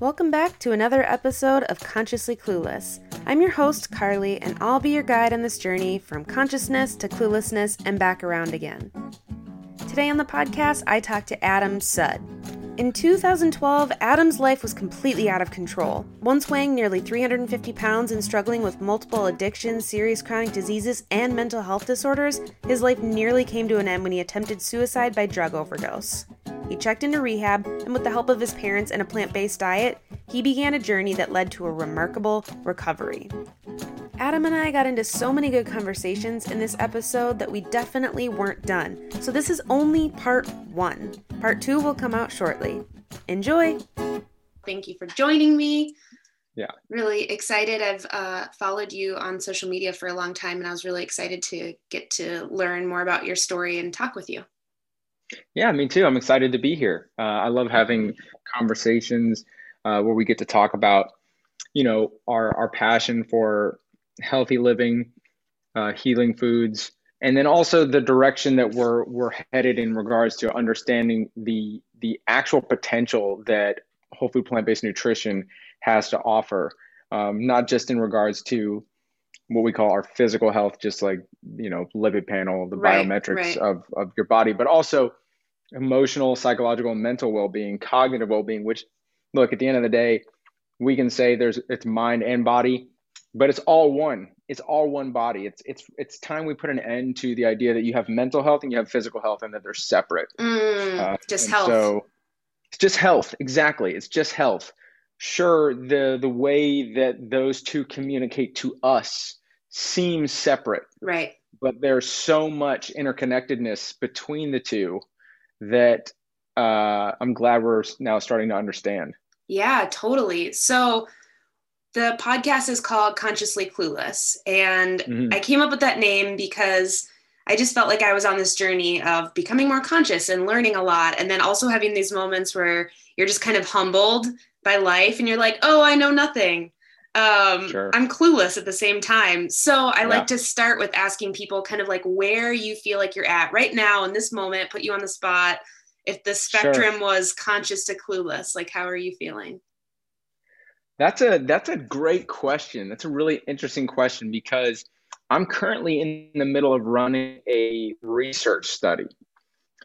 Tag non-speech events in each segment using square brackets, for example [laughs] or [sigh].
Welcome back to another episode of Consciously Clueless. I'm your host, Carly, and I'll be your guide on this journey from consciousness to cluelessness and back around again. Today on the podcast, I talk to Adam Sud. In 2012, Adam's life was completely out of control. Once weighing nearly 350 pounds and struggling with multiple addictions, serious chronic diseases, and mental health disorders, his life nearly came to an end when he attempted suicide by drug overdose. He checked into rehab, and with the help of his parents and a plant based diet, he began a journey that led to a remarkable recovery. Adam and I got into so many good conversations in this episode that we definitely weren't done. So, this is only part one. Part two will come out shortly. Enjoy! Thank you for joining me. Yeah. Really excited. I've uh, followed you on social media for a long time, and I was really excited to get to learn more about your story and talk with you. Yeah, me too. I'm excited to be here. Uh, I love having conversations uh, where we get to talk about, you know, our our passion for healthy living, uh, healing foods, and then also the direction that we're we're headed in regards to understanding the the actual potential that whole food plant based nutrition has to offer, um, not just in regards to what we call our physical health, just like you know lipid panel, the right, biometrics right. of of your body, but also emotional, psychological, mental well being, cognitive well being. Which, look, at the end of the day, we can say there's it's mind and body, but it's all one. It's all one body. It's it's it's time we put an end to the idea that you have mental health and you have physical health and that they're separate. Mm, uh, just health. So it's just health. Exactly. It's just health. Sure, the the way that those two communicate to us seems separate. Right. But there's so much interconnectedness between the two that uh, I'm glad we're now starting to understand. Yeah, totally. So the podcast is called Consciously Clueless. And mm-hmm. I came up with that name because I just felt like I was on this journey of becoming more conscious and learning a lot. And then also having these moments where you're just kind of humbled by life and you're like, oh, I know nothing um sure. i'm clueless at the same time so i yeah. like to start with asking people kind of like where you feel like you're at right now in this moment put you on the spot if the spectrum sure. was conscious to clueless like how are you feeling that's a that's a great question that's a really interesting question because i'm currently in the middle of running a research study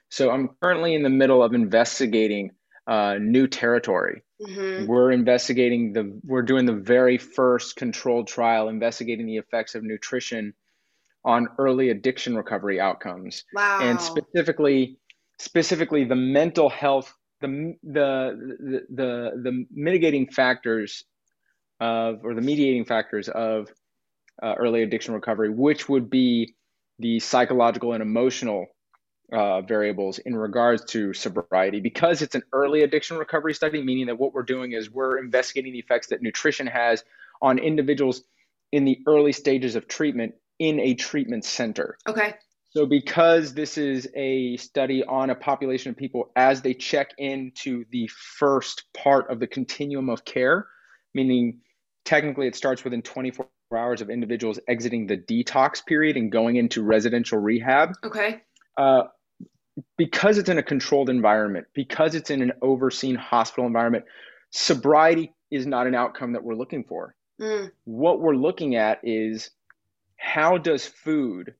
so i'm currently in the middle of investigating uh, new territory Mm-hmm. We're investigating the we're doing the very first controlled trial investigating the effects of nutrition on early addiction recovery outcomes. Wow. And specifically specifically the mental health the the the the, the mitigating factors of or the mediating factors of uh, early addiction recovery which would be the psychological and emotional uh, variables in regards to sobriety because it's an early addiction recovery study, meaning that what we're doing is we're investigating the effects that nutrition has on individuals in the early stages of treatment in a treatment center. Okay. So, because this is a study on a population of people as they check into the first part of the continuum of care, meaning technically it starts within 24 hours of individuals exiting the detox period and going into residential rehab. Okay. Uh, because it's in a controlled environment, because it's in an overseen hospital environment, sobriety is not an outcome that we're looking for. Mm. What we're looking at is how does food,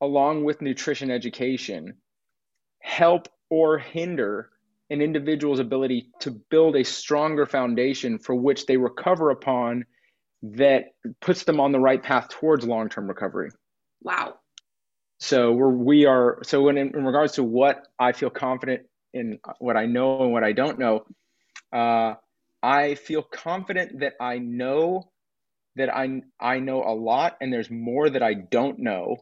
along with nutrition education, help or hinder an individual's ability to build a stronger foundation for which they recover upon that puts them on the right path towards long term recovery. Wow. So we're, we are, so in, in regards to what I feel confident in what I know and what I don't know, uh, I feel confident that I know that I, I know a lot and there's more that I don't know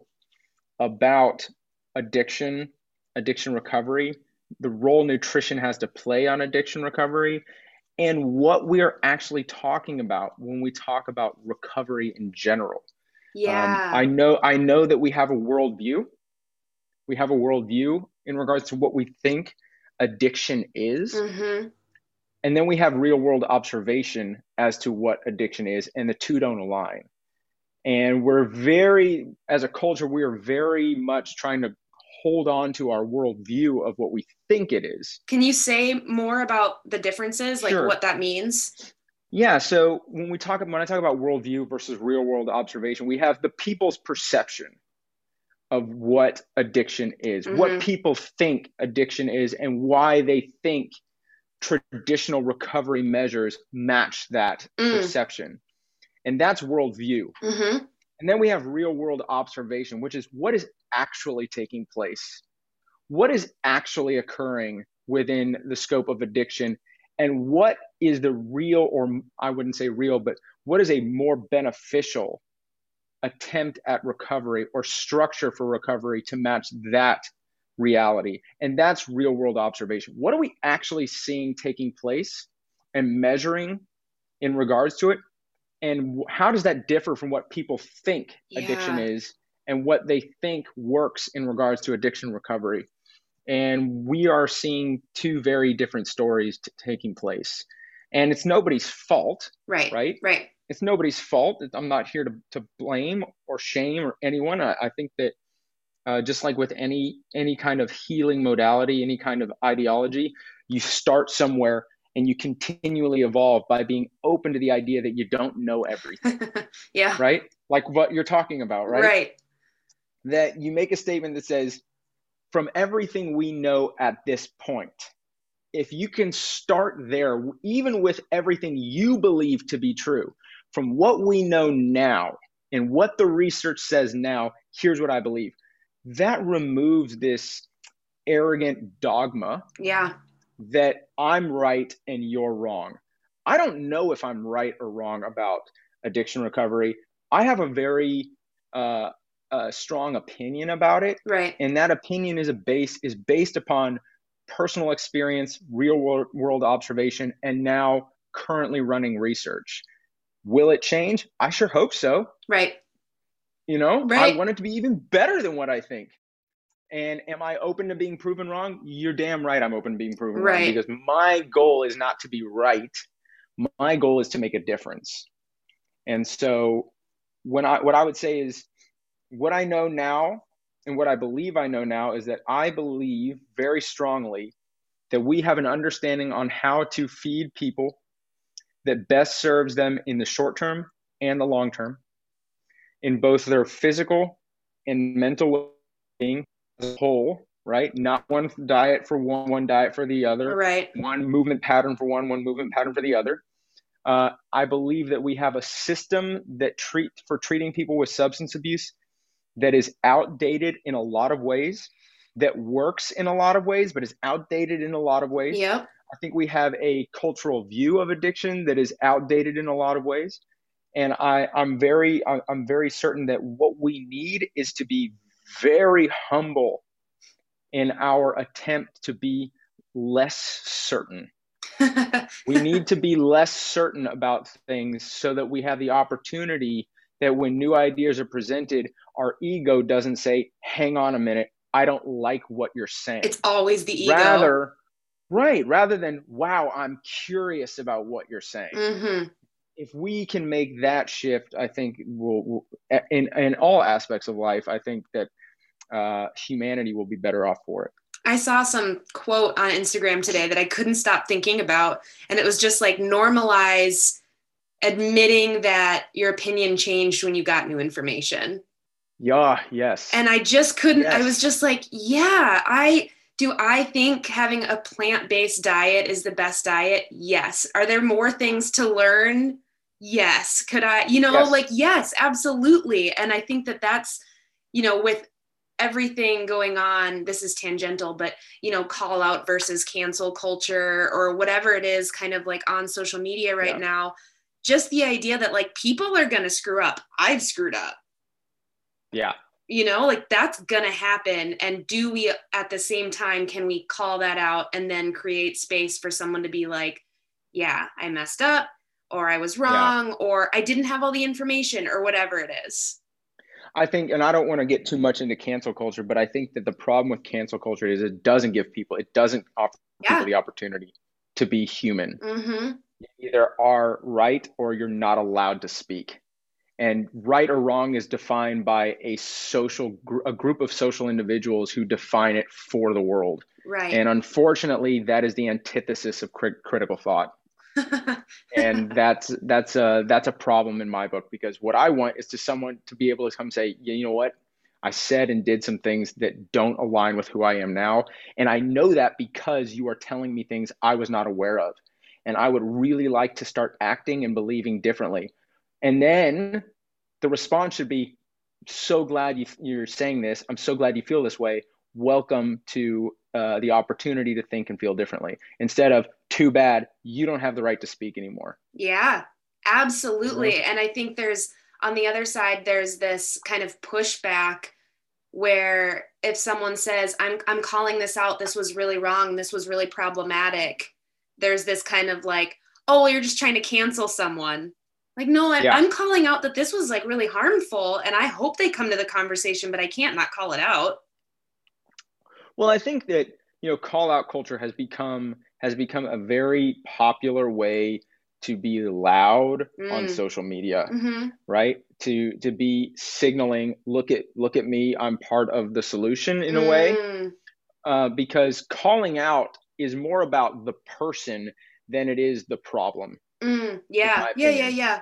about addiction, addiction recovery, the role nutrition has to play on addiction recovery, and what we are actually talking about when we talk about recovery in general. Yeah. Um, I know I know that we have a worldview. We have a worldview in regards to what we think addiction is. Mm-hmm. And then we have real world observation as to what addiction is, and the two don't align. And we're very, as a culture, we are very much trying to hold on to our worldview of what we think it is. Can you say more about the differences, like Sure. what that means? Yeah. So when we talk when I talk about worldview versus real world observation, we have the people's perception of what addiction is, what Mhm. people think addiction is, and why they think traditional recovery measures match that Mm. perception. And that's worldview. Mm-hmm. And then we have real world observation, which is what is actually taking place? What is actually occurring within the scope of addiction? And what is the real, or I wouldn't say real, but what is a more beneficial attempt at recovery or structure for recovery to match that reality? And that's real world observation. What are we actually seeing taking place and measuring in regards to it? and how does that differ from what people think addiction is and what they think works in regards to addiction recovery and we are seeing two very different stories t- taking place and it's nobody's fault Right. Right? Right. it's nobody's fault i'm not here to, to blame or shame or anyone i, I think that uh, just like with any any kind of healing modality any kind of ideology you start somewhere and you continually evolve by being open to the idea that you don't know everything [laughs] yeah. right? Like what you're talking about, right? Right. That you make a statement that says, from everything we know at this point, if you can start there, even with everything you believe to be true, from what we know now and what the research says now, here's what I believe. That removes this arrogant dogma Yeah. that I'm right and you're wrong. I don't know if I'm right or wrong about addiction recovery. I have a very uh, uh, strong opinion about it, Right. and that opinion is a base is based upon personal experience, real world, world observation, and now currently running research. Will it change? I sure hope so. Right. You know, Right. I want it to be even better than what I think. And am I open to being proven wrong? You're damn right I'm open to being proven Right. wrong because my goal is not to be right. My goal is to make a difference. And so when I what I would say is what I know now and what I believe I know now is that I believe very strongly that we have an understanding on how to feed people that best serves them in the short term and the long term in both their physical and mental being as a whole, right? Not one diet for one, one diet for the other, Right. one movement pattern for one, one movement pattern for the other. Uh, I believe that we have a system that treat for treating people with substance abuse that is outdated in a lot of ways, that works in a lot of ways, but is outdated in a lot of ways. Yep. I think we have a cultural view of addiction that is outdated in a lot of ways. And I, I'm very, I'm very certain that what we need is to be very humble in our attempt to be less certain. [laughs] We need to be less certain about things so that we have the opportunity that when new ideas are presented, our ego doesn't say, hang on a minute, I don't like what you're saying. it's always the ego. rather, right, rather than, wow, I'm curious about what you're saying. hmm If we can make that shift, I think we'll, we'll in, in all aspects of life, I think that uh, humanity will be better off for it. I saw some quote on Instagram today that I couldn't stop thinking about. And it was just like normalize admitting that your opinion changed when you got new information. Yeah, yes. And I just couldn't, I was just like, yeah, I do. I think having a plant based diet is the best diet. Yes. Are there more things to learn? Yes. Could I, you know, Yes. like, yes, absolutely. And I think that that's, you know, with everything going on, this is tangential, but, you know, call out versus cancel culture or whatever it is kind of like on social media right Yeah. now. Just the idea that like people are going to screw up. I've screwed up yeah, you know like that's gonna happen and do we at the same time can we call that out and then create space for someone to be like yeah i messed up or i was wrong or i didn't have all the information or whatever it is I think, and I don't want to get too much into cancel culture, but I think that the problem with cancel culture is it doesn't give people, it doesn't offer Yeah. people the opportunity to be human. mm-hmm You either are right or you're not allowed to speak. and right or wrong is defined by a social a group of social individuals who define it for the world. Right. And unfortunately that is the antithesis of crit- critical thought. [laughs] And that's that's a that's a problem in my book because what i want is to someone to be able to come say yeah, you know what? I said and did some things that don't align with who i am now. And i know that because you are telling me things i was not aware of and i would really like to start acting and believing differently. And then the response should be so glad you, you're saying this. I'm so glad you feel this way. Welcome to uh, the opportunity to think and feel differently. Instead of too bad you don't have the right to speak anymore. Yeah absolutely. Mm-hmm. and i think there's on the other side there's this kind of pushback where if someone says i'm i'm calling this out. This was really wrong. This was really problematic there's this kind of like oh you're just trying to cancel someone like no I, yeah. i'm calling out that this was like really harmful and i hope they come to the conversation but i can't not call it out well, I think that you know call out culture has become has become a very popular way to be loud mm. on social media mm-hmm. right to to be signaling look at look at me i'm part of the solution in mm. a way mm. uh, because calling out is more about the person than it is the problem mm. yeah yeah yeah yeah.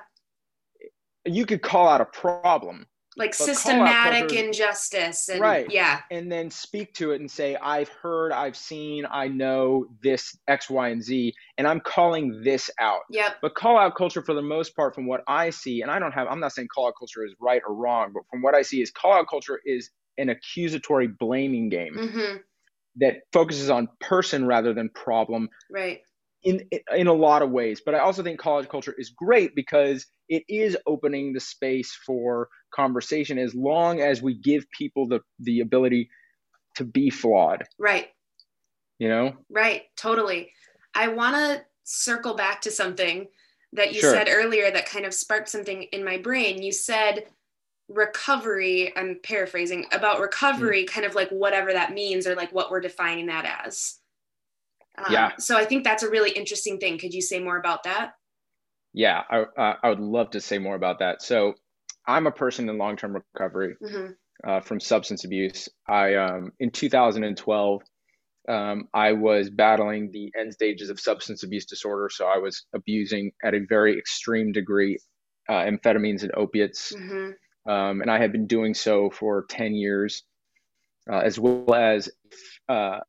You could call out a problem like systematic injustice and right. yeah. And then speak to it and say i've heard i've seen i know this x y and z and i'm calling this out. Yep. But call out culture for the most part from what i see and i don't have i'm not saying call out culture is right or wrong but from what i see is call out culture is an accusatory blaming game. Mm-hmm. That focuses on person rather than problem right. in in a lot of ways. But i also think college culture is great because it is opening the space for conversation as long as we give people the the ability to be flawed. Right. You know? Right. Totally. I want to circle back to something that you sure. said earlier that kind of sparked something in my brain. You said recovery i'm paraphrasing about recovery mm. kind of like whatever that means or like what we're defining that as um, yeah so i think that's a really interesting thing could you say more about that yeah I, uh, I would love to say more about that so I'm a person in long term recovery mm-hmm. uh, from substance abuse. I um, in 2012, um, I was battling the end stages of substance abuse disorder. So I was abusing at a very extreme degree uh, amphetamines and opiates, mm-hmm. Um, and I had been doing so for 10 years, uh, as well as uh,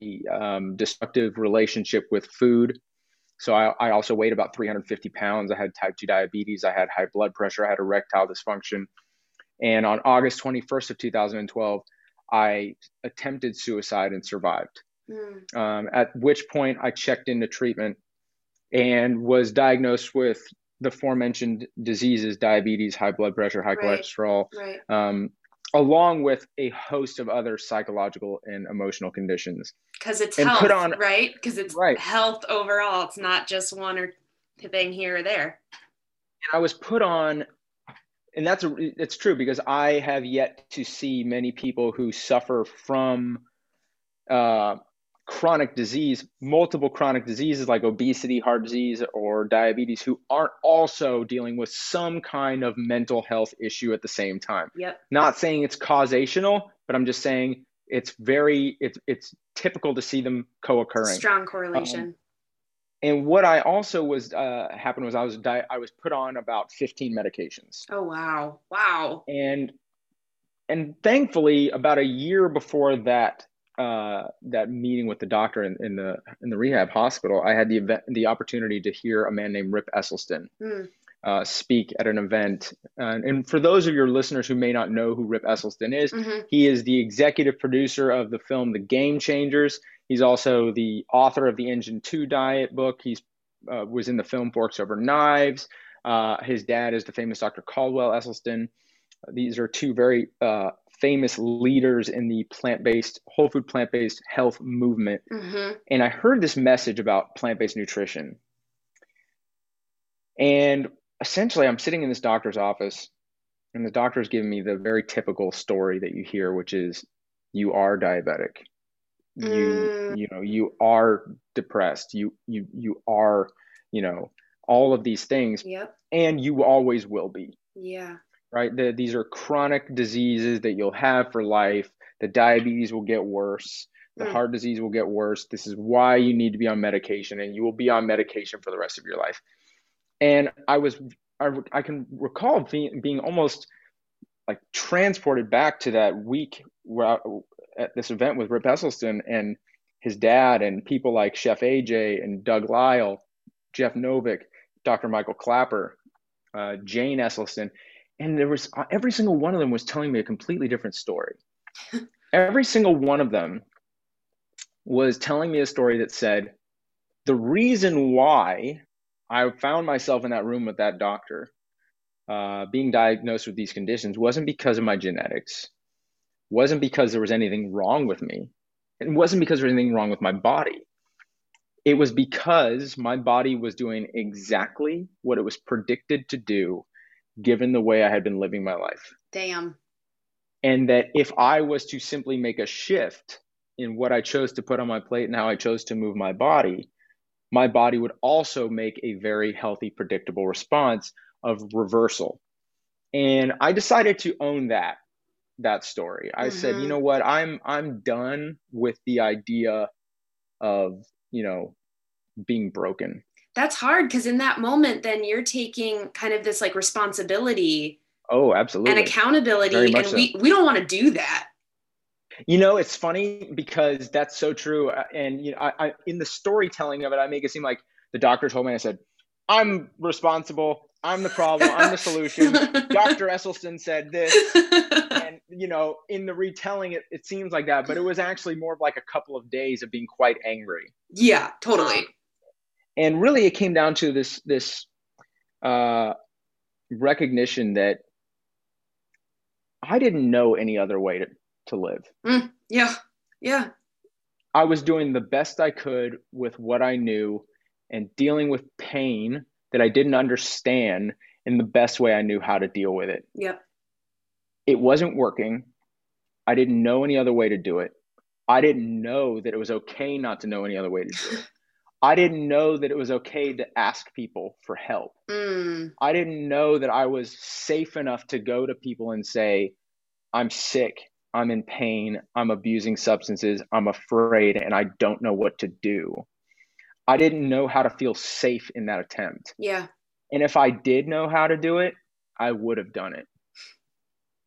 the um, destructive relationship with food so I, I also weighed about 350 pounds. I had type 2 diabetes. I had high blood pressure. I had erectile dysfunction. And on August 21st of 2012, I attempted suicide and survived. Mm. Um, at which point I checked into treatment and was diagnosed with the aforementioned diseases diabetes high blood pressure high right. cholesterol right. um, along with a host of other psychological and emotional conditions. Because it's and health, on, right? Because it's right. health overall. It's not just one or thing here or there. And I was put on, and that's a, it's true because I have yet to see many people who suffer from uh, chronic disease, multiple chronic diseases like obesity, heart disease, or diabetes, who aren't also dealing with some kind of mental health issue at the same time. Yep. Not saying it's causational, but I'm just saying it's very it's it's typical to see them co-occurring. Strong correlation. Um, and what I also was uh, happened was I was di- I was put on about 15 medications. Oh wow, wow. And and thankfully, about a year before that uh, that meeting with the doctor in, in, the in the rehab hospital, I had the event, the opportunity to hear a man named Rip Esselstyn mm. uh, speak at an event. Uh, and for those of your listeners who may not know who Rip Esselstyn is, mm-hmm. he is the executive producer of the film The Game Changers. He's also the author of the Engine Two Diet book. He's uh, was in the film Forks Over Knives. Uh, his dad is the famous Dr. Caldwell Esselstyn. These are two very uh, famous leaders in the plant-based whole food plant-based health movement mm-hmm. and i heard this message about plant-based nutrition and essentially i'm sitting in this doctor's office and the doctor is giving me the very typical story that you hear which is you are diabetic you mm. you know you are depressed you you you are you know all of these things yep. and you always will be Yeah. Right? The, these are chronic diseases that you'll have for life. The diabetes will get worse. The mm. heart disease will get worse. This is why you need to be on medication, and you will be on medication for the rest of your life. And I was, I, I can recall being, being almost like transported back to that week where I, at this event with Rip Esselstyn and his dad and people like Chef AJ and Doug Lisle, Jeff Novick, Dr. Michael Klaper, uh, Jane Esselstyn, and there was every single one of them was telling me a completely different story. every single one of them was telling me a story that said the reason why I found myself in that room with that doctor, uh, being diagnosed with these conditions, wasn't because of my genetics, wasn't because there was anything wrong with me, it wasn't because there was anything wrong with my body. It was because my body was doing exactly what it was predicted to do, given the way I had been living my life. Damn. And that if I was to simply make a shift in what I chose to put on my plate and how I chose to move my body, my body would also make a very healthy, predictable response of reversal. And I decided to own that that story. I mm-hmm. said, you know what, I'm I'm done with the idea of, you know, being broken. That's hard because in that moment then you're taking kind of this like responsibility. Oh, absolutely. And accountability. And so. we, we don't want to do that. You know, it's funny because that's so true. Uh, and you know, I, I, in the storytelling of it, I make it seem like the doctor told me. I said, "I'm responsible. I'm the problem. I'm the solution." [laughs] Doctor Esselstyn said this, and you know, in the retelling, it, it seems like that, but it was actually more of like a couple of days of being quite angry. Yeah, totally. And really, it came down to this this uh, recognition that I didn't know any other way to to live. Mm, yeah. Yeah. I was doing the best I could with what I knew and dealing with pain that I didn't understand in the best way I knew how to deal with it. Yep. It wasn't working. I didn't know any other way to do it. I didn't know that it was okay not to know any other way to do it. [laughs] I didn't know that it was okay to ask people for help. Mm. I didn't know that I was safe enough to go to people and say, I'm sick I'm in pain, I'm abusing substances, I'm afraid, and I don't know what to do. I didn't know how to feel safe in that attempt. Yeah. And if I did know how to do it, I would have done it.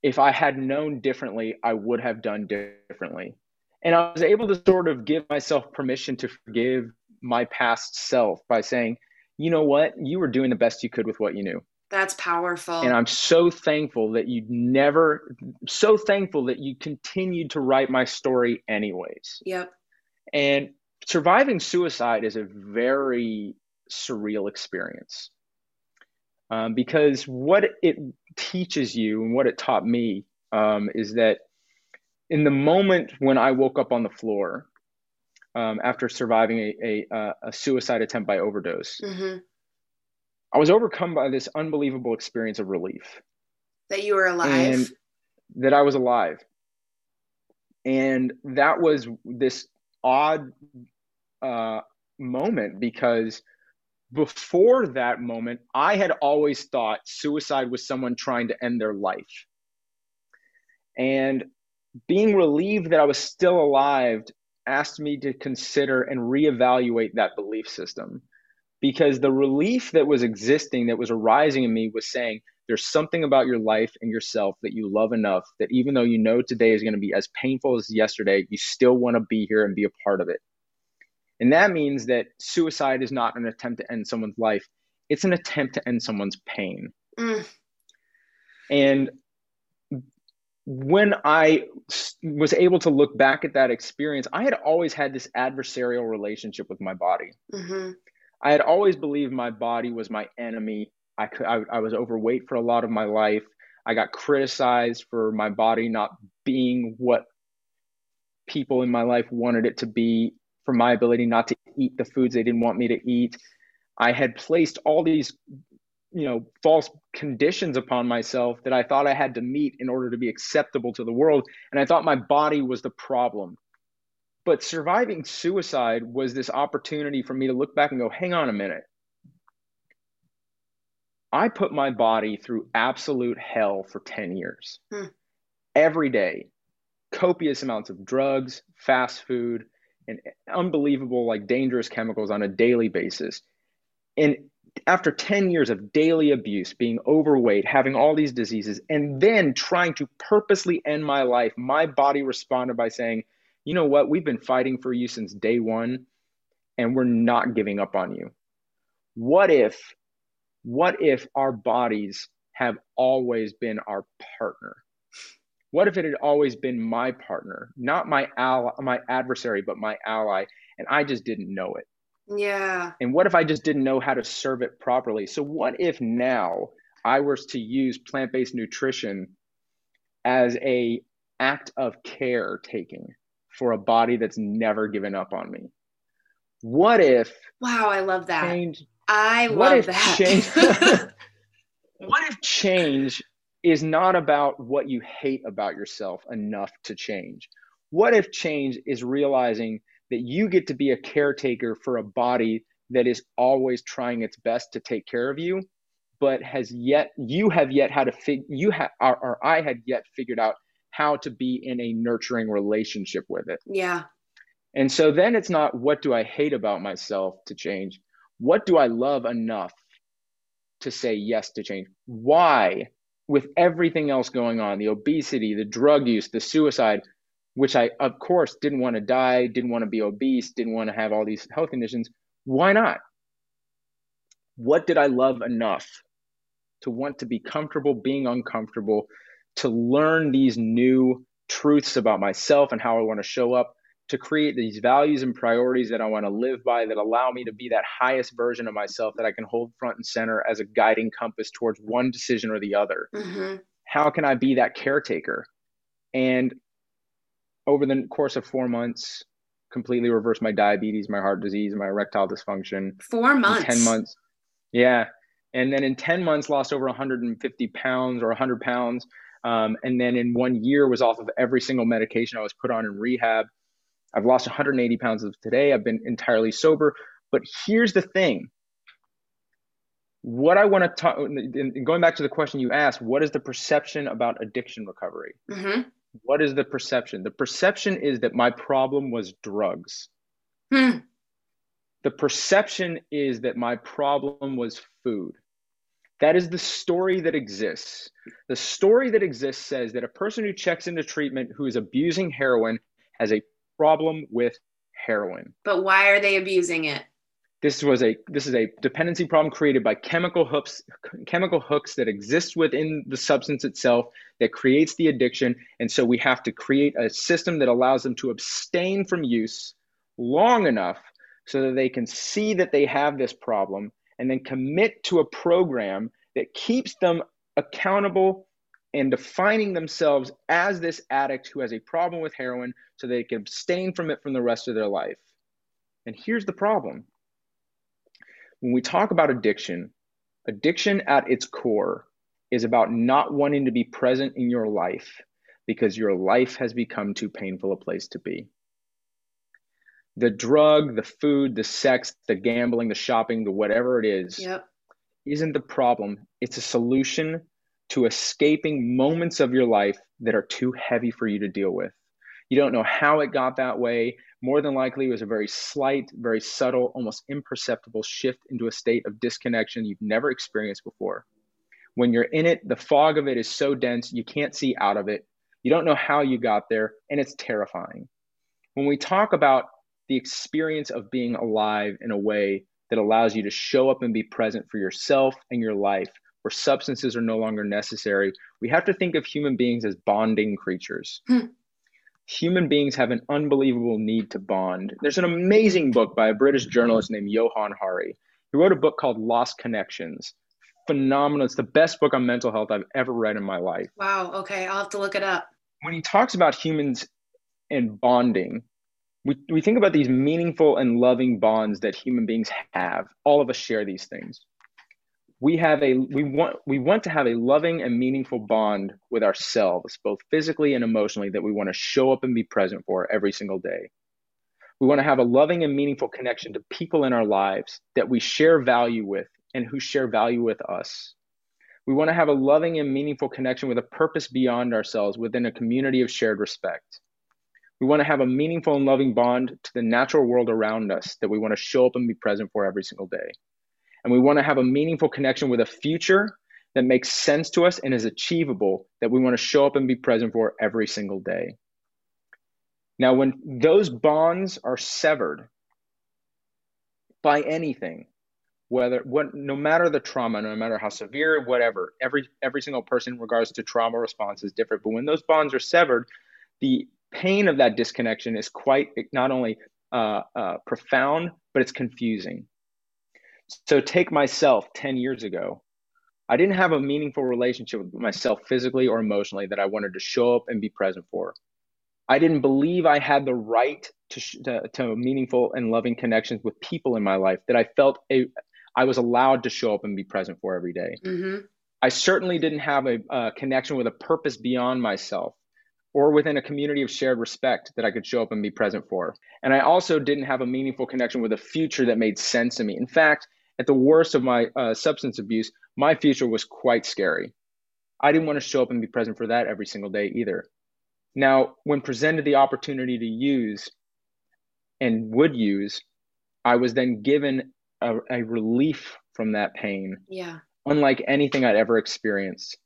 If I had known differently, I would have done differently. And I was able to sort of give myself permission to forgive my past self by saying, you know what? You were doing the best you could with what you knew. That's powerful. And I'm so thankful that you never, so thankful that you continued to write my story anyways. Yep. And surviving suicide is a very surreal experience um, because what it teaches you and what it taught me um, is that in the moment when I woke up on the floor um, after surviving a, a, a, suicide attempt by overdose, mm-hmm. I was overcome by this unbelievable experience of relief. That you were alive. And that I was alive. And that was this odd uh, moment because before that moment, I had always thought suicide was someone trying to end their life. And being relieved that I was still alive asked me to consider and reevaluate that belief system because the relief that was existing, that was arising in me, was saying, there's something about your life and yourself that you love enough that even though you know today is going to be as painful as yesterday, you still want to be here and be a part of it. And that means that suicide is not an attempt to end someone's life, it's an attempt to end someone's pain. Mm. And when I was able to look back at that experience, I had always had this adversarial relationship with my body. Mm-hmm. I had always believed my body was my enemy. I, could, I, I was overweight for a lot of my life. I got criticized for my body not being what people in my life wanted it to be, for my ability not to eat the foods they didn't want me to eat. I had placed all these, you know, false conditions upon myself that I thought I had to meet in order to be acceptable to the world. And I thought my body was the problem. But surviving suicide was this opportunity for me to look back and go, hang on a minute. I put my body through absolute hell for 10 years. Hmm. Every day, copious amounts of drugs, fast food, and unbelievable, like dangerous chemicals on a daily basis. And after 10 years of daily abuse, being overweight, having all these diseases, and then trying to purposely end my life, my body responded by saying, You know what? We've been fighting for you since day one, and we're not giving up on you. What if, what if our bodies have always been our partner? What if it had always been my partner, not my ally, my adversary, but my ally, and I just didn't know it? Yeah. And what if I just didn't know how to serve it properly? So what if now I was to use plant-based nutrition as a act of care taking for a body that's never given up on me? What if Wow, I love that. change I what love if that. change [laughs] [laughs] what if change is not about what you hate about yourself enough to change? What if change is realizing that you get to be a caretaker for a body that is always trying its best to take care of you, but has yet you have yet how to fig you have or, or I had yet figured out how to be in a nurturing relationship with it. yeah. And so then it's not what do I hate about myself to change? What do I love enough to say yes to change? Why, with everything else going on, the obesity, the drug use, the suicide, which I, of course, didn't want to die, didn't want to be obese, didn't want to have all these health conditions. Why not? What did I love enough to want to be comfortable being uncomfortable, to learn these new truths about myself and how I want to show up, to create these values and priorities that I want to live by that allow me to be that highest version of myself that I can hold front and center as a guiding compass towards one decision or the other? hmm How can I be that caretaker? And over the course of four months, completely reversed my diabetes, my heart disease, my erectile dysfunction. Four In months. 10 months. Yeah. And then in 10 months, lost over 150 pounds or 100 pounds. Um, and then in one year, was off of every single medication I was put on in rehab. I've lost 180 pounds of today. I've been entirely sober. But here's the thing what I want to talk, and going back to the question you asked, what is the perception about addiction recovery? hmm What is the perception? The perception is that my problem was drugs. Hmm. The perception is that my problem was food. That is the story that exists. The story that exists says that a person who checks into treatment who is abusing heroin has a problem with heroin. But why are they abusing it? This was a this is a dependency problem created by chemical hooks chemical hooks that exist within the substance itself that creates the addiction and so we have to create a system that allows them to abstain from use long enough so that they can see that they have this problem and then commit to a program that keeps them accountable and defining themselves as this addict who has a problem with heroin so they can abstain from it from the rest of their life. And here's the problem when we talk about addiction, addiction at its core is about not wanting to be present in your life because your life has become too painful a place to be. The drug, the food, the sex, the gambling, the shopping, the whatever it is, Yep. isn't the problem. It's a solution to escaping moments of your life that are too heavy for you to deal with. You don't know how it got that way. More than likely, it was a very slight, very subtle, almost imperceptible shift into a state of disconnection you've never experienced before. When you're in it, the fog of it is so dense, you can't see out of it. You don't know how you got there, and it's terrifying. When we talk about the experience of being alive in a way that allows you to show up and be present for yourself and your life, where substances are no longer necessary, we have to think of human beings as bonding creatures. Hmm. Human beings have an unbelievable need to bond. There's an amazing book by a British journalist named Johann Hari. He wrote a book called Lost Connections. Phenomenal. It's the best book on mental health I've ever read in my life Wow. Okay. I'll have to look it up. when he talks about humans and bonding, we, we think about these meaningful and loving bonds that human beings have. All of us share these things. We have a we want we want to have a loving and meaningful bond with ourselves, both physically and emotionally, that we want to show up and be present for every single day. We want to have a loving and meaningful connection to people in our lives that we share value with and who share value with us. We want to have a loving and meaningful connection with a purpose beyond ourselves within a community of shared respect. We want to have a meaningful and loving bond to the natural world around us that we want to show up and be present for every single day. And we want to have a meaningful connection with a future that makes sense to us and is achievable that we want to show up and be present for every single day. Now, when those bonds are severed by anything, whether what no matter the trauma, no matter how severe, whatever, every every single person in regards to trauma response is different. But when those bonds are severed, the pain of that disconnection is quite not only uh, uh, profound, but it's confusing. So take myself 10 years ago. I didn't have a meaningful relationship with myself physically or emotionally that I wanted to show up and be present for. I didn't believe I had the right to, to, to meaningful and loving connections with people in my life that I felt a, I was allowed to show up and be present for every day. Mm-hmm. I certainly didn't have a, a connection with a purpose beyond myself or within a community of shared respect that I could show up and be present for. And I also didn't have a meaningful connection with a future that made sense to me. In fact, at the worst of my uh, substance abuse, my future was quite scary. I didn't want to show up and be present for that every single day either. Now, when presented the opportunity to use and would use, I was then given a, a relief from that pain. Yeah. Unlike anything I'd ever experienced.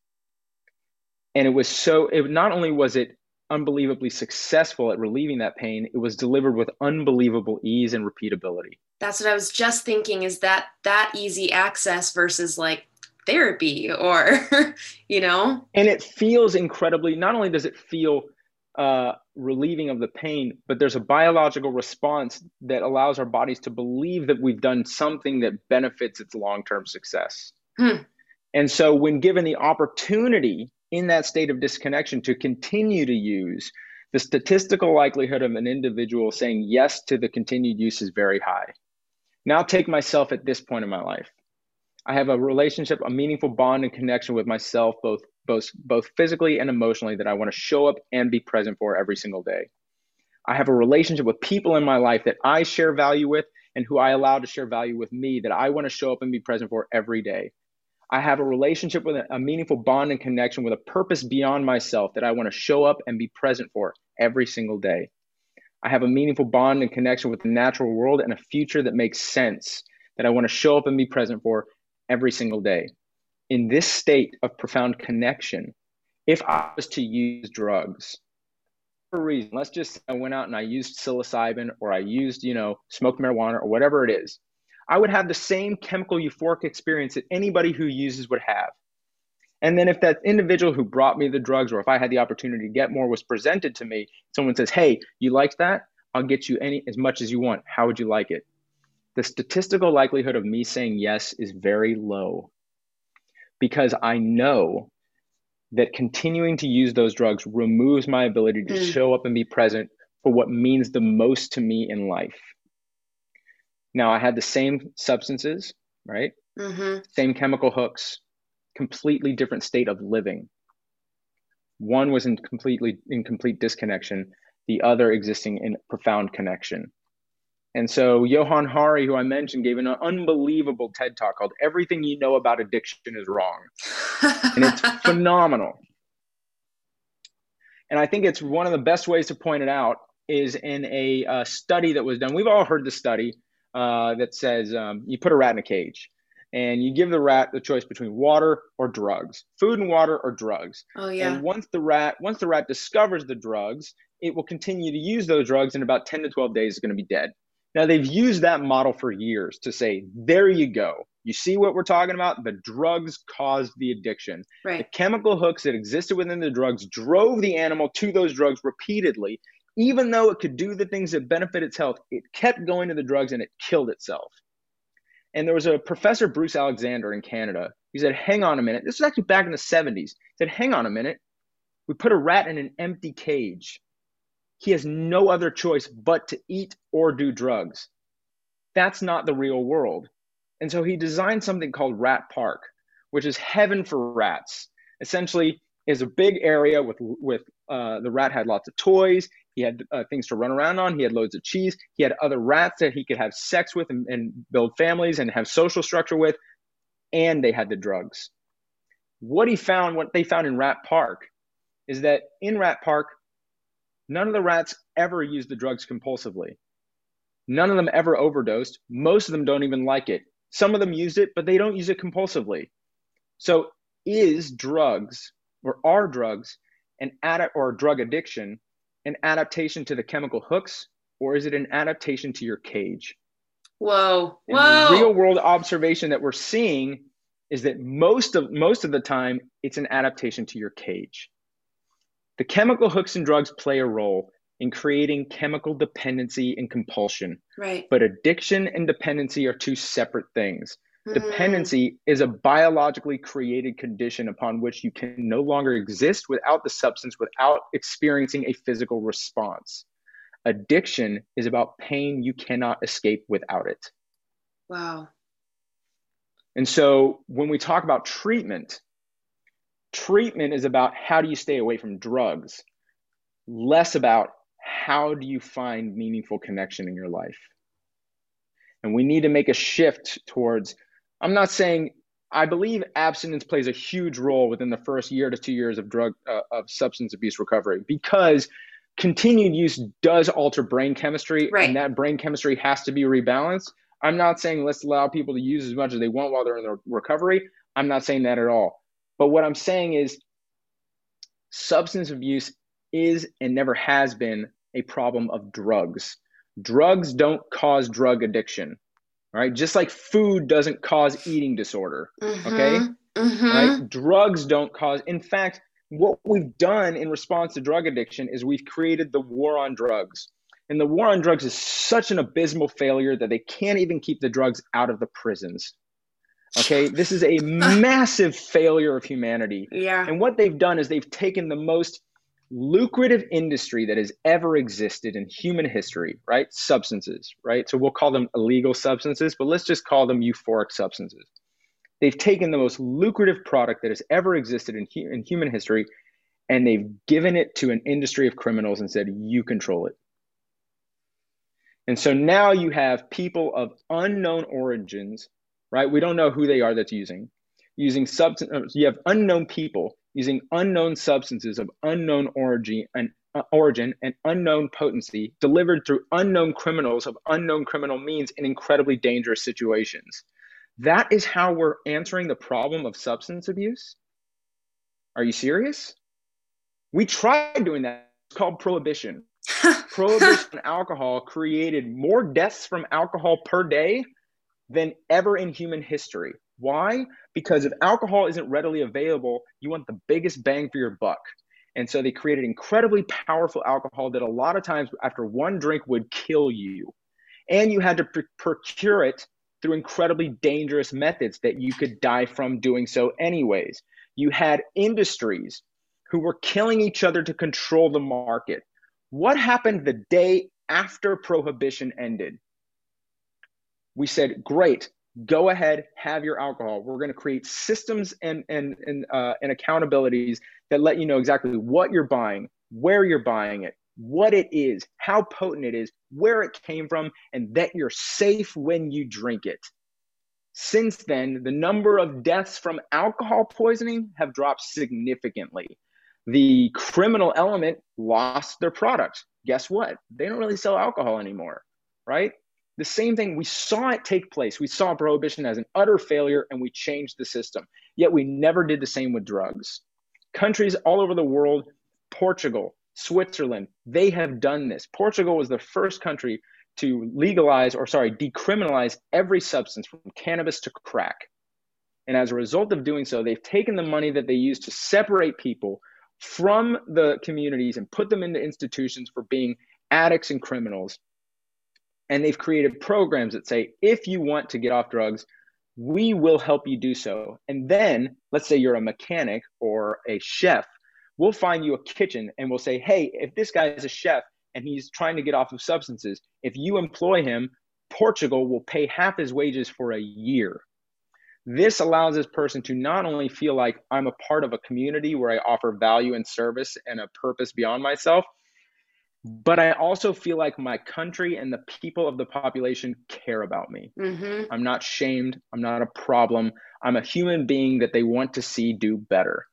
And it was so, it not only was it unbelievably successful at relieving that pain, it was delivered with unbelievable ease and repeatability. That's what I was just thinking is that that easy access versus like therapy or, [laughs] you know? And it feels incredibly, not only does it feel uh, relieving of the pain, but there's a biological response that allows our bodies to believe that we've done something that benefits its long term success. Hmm. And so, when given the opportunity in that state of disconnection to continue to use, the statistical likelihood of an individual saying yes to the continued use is very high. Now, take myself at this point in my life. I have a relationship, a meaningful bond and connection with myself, both both both physically and emotionally, that I want to show up and be present for every single day. I have a relationship with people in my life that I share value with and who I allow to share value with me that I want to show up and be present for every day. I have a relationship with a, a meaningful bond and connection with a purpose beyond myself that I want to show up and be present for every single day. I have a meaningful bond and connection with the natural world and a future that makes sense that I want to show up and be present for every single day. In this state of profound connection, if I was to use drugs, for a reason, let's just say I went out and I used psilocybin or I used, you know, smoked marijuana or whatever it is, I would have the same chemical euphoric experience that anybody who uses would have. And then if that individual who brought me the drugs, or if I had the opportunity to get more, was presented to me, someone says, "Hey, you like that? I'll get you any as much as you want. How would you like it?" The statistical likelihood of me saying yes is very low because I know that continuing to use those drugs removes my ability to mm. show up and be present for what means the most to me in life. Now I had the same substances, right? Mm-hmm. Same chemical hooks, completely different state of living. One was in completely in complete disconnection, the other existing in profound connection. And so Johann Hari, who I mentioned, gave an unbelievable TED talk called Everything You Know About Addiction is Wrong. and it's [laughs] phenomenal. And I think it's one of the best ways to point it out is in a uh, study that was done. We've all heard the study uh, that says um, you put a rat in a cage and you give the rat the choice between water or drugs, food and water or drugs. Oh yeah. And once the rat once the rat discovers the drugs, it will continue to use those drugs and about 10 to 12 days is going to be dead. Now they've used that model for years to say, there you go. You see what we're talking about? The drugs caused the addiction. Right. The chemical hooks that existed within the drugs drove the animal to those drugs repeatedly even though it could do the things that benefit its health, it kept going to the drugs and it killed itself. And there was a professor, Bruce Alexander, in Canada. He said, Hang on a minute. This was actually back in the 70s. He said, Hang on a minute. We put a rat in an empty cage. He has no other choice but to eat or do drugs. That's not the real world. And so he designed something called Rat Park, which is heaven for rats. Essentially, is a big area with with uh, the rat had lots of toys. He had uh, things to run around on. He had loads of cheese. He had other rats that he could have sex with and, and build families and have social structure with. and they had the drugs. What he found, what they found in Rat Park, is that in Rat Park, none of the rats ever used the drugs compulsively. None of them ever overdosed. Most of them don't even like it. Some of them use it, but they don't use it compulsively. So, is drugs or are drugs an ad- or drug addiction an adaptation to the chemical hooks, or is it an adaptation to your cage? Whoa, whoa! And the real world observation that we're seeing is that most of most of the time it's an adaptation to your cage. The chemical hooks and drugs play a role in creating chemical dependency and compulsion. Right. But addiction and dependency are two separate things. Mm. Dependency is a biologically created condition upon which you can no longer exist without the substance without experiencing a physical response. Addiction is about pain you cannot escape without it. Wow. And so when we talk about treatment, treatment is about how do you stay away from drugs, less about how do you find meaningful connection in your life? And we need to make a shift towards, I'm not saying, I believe abstinence plays a huge role within the first year to two years of drug, uh, of substance abuse recovery because continued use does alter brain chemistry right. and that brain chemistry has to be rebalanced. I'm not saying let's allow people to use as much as they want while they're in their recovery. I'm not saying that at all. But what I'm saying is substance abuse is and never has been a problem of drugs. Drugs don't cause drug addiction, right? Just like food doesn't cause eating disorder, mm-hmm. okay? Mm-hmm. Right? Drugs don't cause, in fact, what we've done in response to drug addiction is we've created the war on drugs. And the war on drugs is such an abysmal failure that they can't even keep the drugs out of the prisons. Okay, this is a [laughs] massive failure of humanity. Yeah. And what they've done is they've taken the most lucrative industry that has ever existed in human history, right? Substances, right? So we'll call them illegal substances, but let's just call them euphoric substances. They've taken the most lucrative product that has ever existed in, in human history and they've given it to an industry of criminals and said, you control it. And so now you have people of unknown origins, right? We don't know who they are that's using, using substance. Uh, you have unknown people using unknown substances of unknown origin and uh, origin and unknown potency delivered through unknown criminals of unknown criminal means in incredibly dangerous situations. That is how we're answering the problem of substance abuse. Are you serious? We tried doing that. It's called prohibition. [laughs] prohibition on alcohol created more deaths from alcohol per day than ever in human history. Why? Because if alcohol isn't readily available, you want the biggest bang for your buck. And so they created incredibly powerful alcohol that a lot of times after one drink would kill you. And you had to pr- procure it through incredibly dangerous methods that you could die from doing so, anyways. You had industries who were killing each other to control the market. What happened the day after prohibition ended? We said, great, go ahead, have your alcohol. We're going to create systems and and and uh, and accountabilities that let you know exactly what you're buying, where you're buying it, what it is, how potent it is, where it came from, and that you're safe when you drink it. Since then, the number of deaths from alcohol poisoning have dropped significantly. The criminal element lost their product. Guess what? They don't really sell alcohol anymore, right? The same thing, we saw it take place. We saw prohibition as an utter failure and we changed the system. Yet we never did the same with drugs. Countries all over the world, Portugal, Switzerland, they have done this. Portugal was the first country to legalize or, sorry, decriminalize every substance from cannabis to crack. And as a result of doing so, they've taken the money that they use to separate people from the communities and put them into institutions for being addicts and criminals and they've created programs that say, if you want to get off drugs, we will help you do so. And then, let's say you're a mechanic or a chef, we'll find you a kitchen and we'll say, hey, if this guy is a chef and he's trying to get off of substances, if you employ him, Portugal will pay half his wages for a year. This allows this person to not only feel like I'm a part of a community where I offer value and service and a purpose beyond myself, but I also feel like my country and the people of the population care about me. Mm-hmm. I'm not shamed. I'm not a problem. I'm a human being that they want to see do better.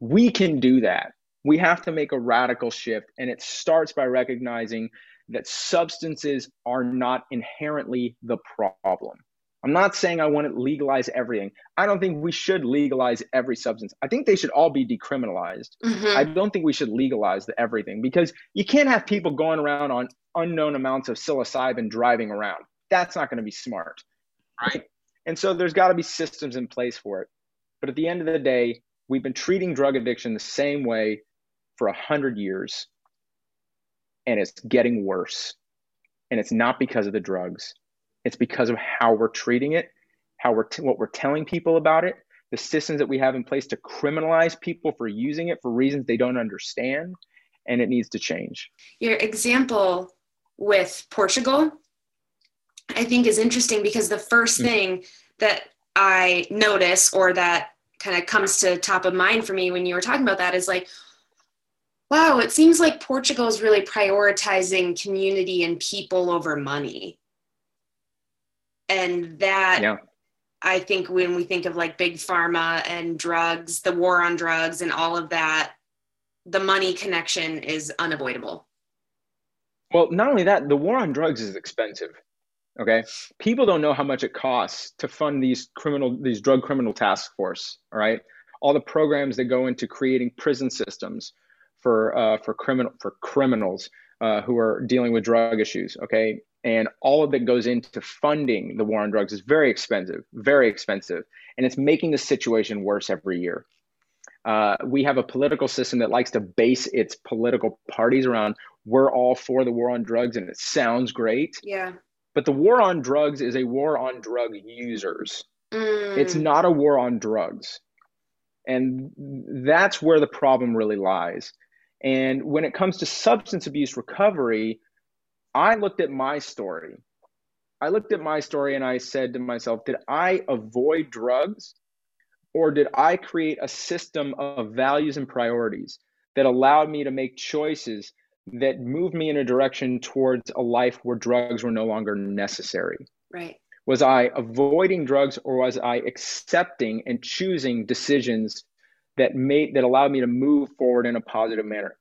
We can do that. We have to make a radical shift, and it starts by recognizing that substances are not inherently the problem. I'm not saying I want to legalize everything. I don't think we should legalize every substance. I think they should all be decriminalized. Mm-hmm. I don't think we should legalize the everything because you can't have people going around on unknown amounts of psilocybin driving around. That's not going to be smart, right? And so there's got to be systems in place for it. But at the end of the day, we've been treating drug addiction the same way for a hundred years, and it's getting worse. And it's not because of the drugs it's because of how we're treating it, how we're t- what we're telling people about it, the systems that we have in place to criminalize people for using it for reasons they don't understand, and it needs to change. Your example with Portugal, I think, is interesting because the 1st mm-hmm. thing that I notice or that kind of comes to top of mind for me when you were talking about that is like, wow, it seems like Portugal is really prioritizing community and people over money and that yeah. i think when we think of like big pharma and drugs the war on drugs and all of that the money connection is unavoidable. Well not only that the war on drugs is expensive okay? People don't know how much it costs to fund these criminal these drug criminal task force all right? All the programs that go into creating prison systems for uh, for criminal for criminals uh, who are dealing with drug issues okay and all of it goes into funding the war on drugs is very expensive, very expensive, and it's making the situation worse every year. Uh, we have a political system that likes to base its political parties around we're all for the war on drugs, and it sounds great. Yeah. But the war on drugs is a war on drug users. Mm. It's not a war on drugs. And that's where the problem really lies. And when it comes to substance abuse recovery, I looked at my story. I looked at my story and I said to myself, did I avoid drugs or did I create a system of values and priorities that allowed me to make choices that moved me in a direction towards a life where drugs were no longer necessary? Right. Was I avoiding drugs or was I accepting and choosing decisions that made that allowed me to move forward in a positive manner?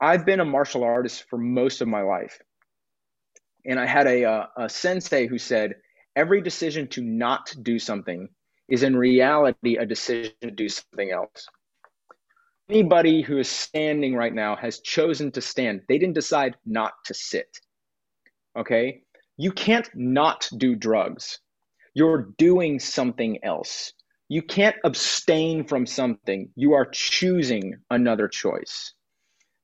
I've been a martial artist for most of my life. And I had a, a, uh, a sensei who said, every decision to not do something is in reality a decision to do something else. Anybody who is standing right now has chosen to stand. They didn't decide not to sit. Okay? You can't not do drugs. You're doing something else. You can't abstain from something. You are choosing another choice.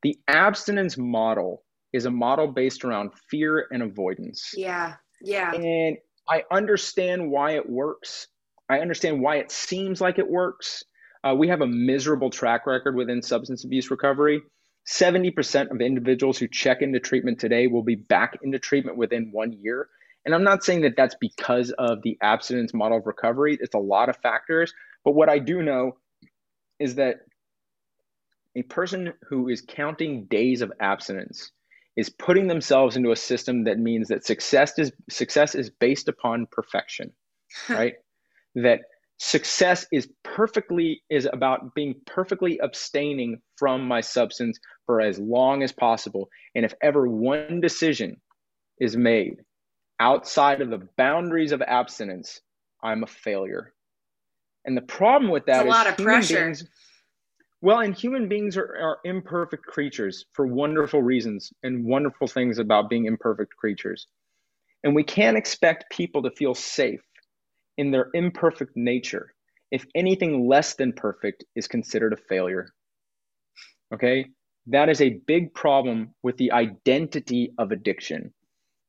The abstinence model is a model based around fear and avoidance. Yeah. Yeah. And I understand why it works. I understand why it seems like it works. Uh, we have a miserable track record within substance abuse recovery. 70% of individuals who check into treatment today will be back into treatment within one year. And I'm not saying that that's because of the abstinence model of recovery, it's a lot of factors. But what I do know is that a person who is counting days of abstinence is putting themselves into a system that means that success is success is based upon perfection right? That success is perfectly is about being perfectly abstaining from my substance for as long as possible. And if ever one decision is made outside of the boundaries of abstinence i'm a failure. And the problem with that it's a lot of pressure. beings, well, and human beings are, are imperfect creatures for wonderful reasons and wonderful things about being imperfect creatures. And we can't expect people to feel safe in their imperfect nature if anything less than perfect is considered a failure. Okay? That is a big problem with the identity of addiction.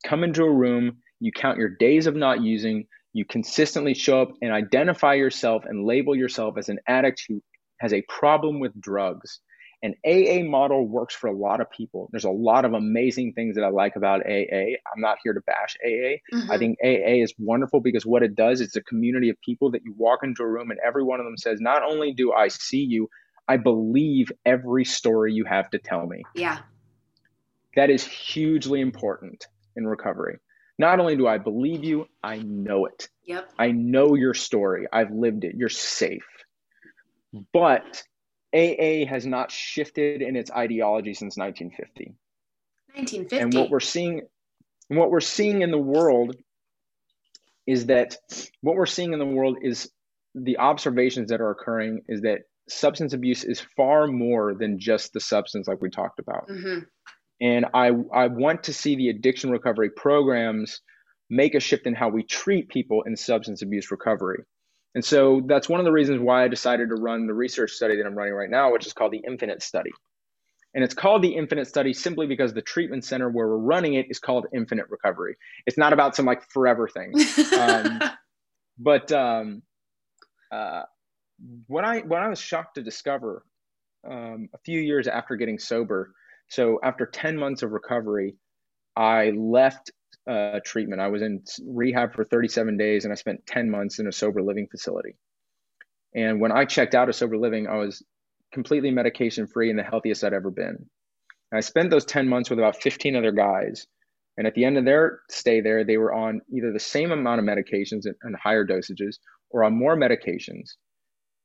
Come into a room, you count your days of not using, you consistently show up and identify yourself and label yourself as an addict who has a problem with drugs. An AA model works for a lot of people. There's a lot of amazing things that I like about AA. I'm not here to bash AA. Mm-hmm. I think AA is wonderful because what it does is a community of people that you walk into a room and every one of them says, Not only do I see you, I believe every story you have to tell me. Yeah. That is hugely important in recovery. Not only do I believe you, I know it. Yep. I know your story. I've lived it. You're safe. But AA has not shifted in its ideology since 1950. 1950. And what we're seeing what we're seeing in the world is that what we're seeing in the world is the observations that are occurring is that substance abuse is far more than just the substance like we talked about. Mm-hmm. And I, I want to see the addiction recovery programs make a shift in how we treat people in substance abuse recovery. And so that's one of the reasons why I decided to run the research study that I'm running right now, which is called the Infinite Study. And it's called the Infinite Study simply because the treatment center where we're running it is called Infinite Recovery. It's not about some like forever thing. [laughs] Um, [laughs] but um, uh, what I what I was shocked to discover um, a few years after getting sober, so after ten months of recovery, I left uh, treatment. I was in rehab for 37 days, and I spent 10 months in a sober living facility. And when I checked out of sober living, I was completely medication free and the healthiest I'd ever been. And I spent those 10 months with about 15 other guys. And at the end of their stay there, they were on either the same amount of medications and higher dosages or on more medications.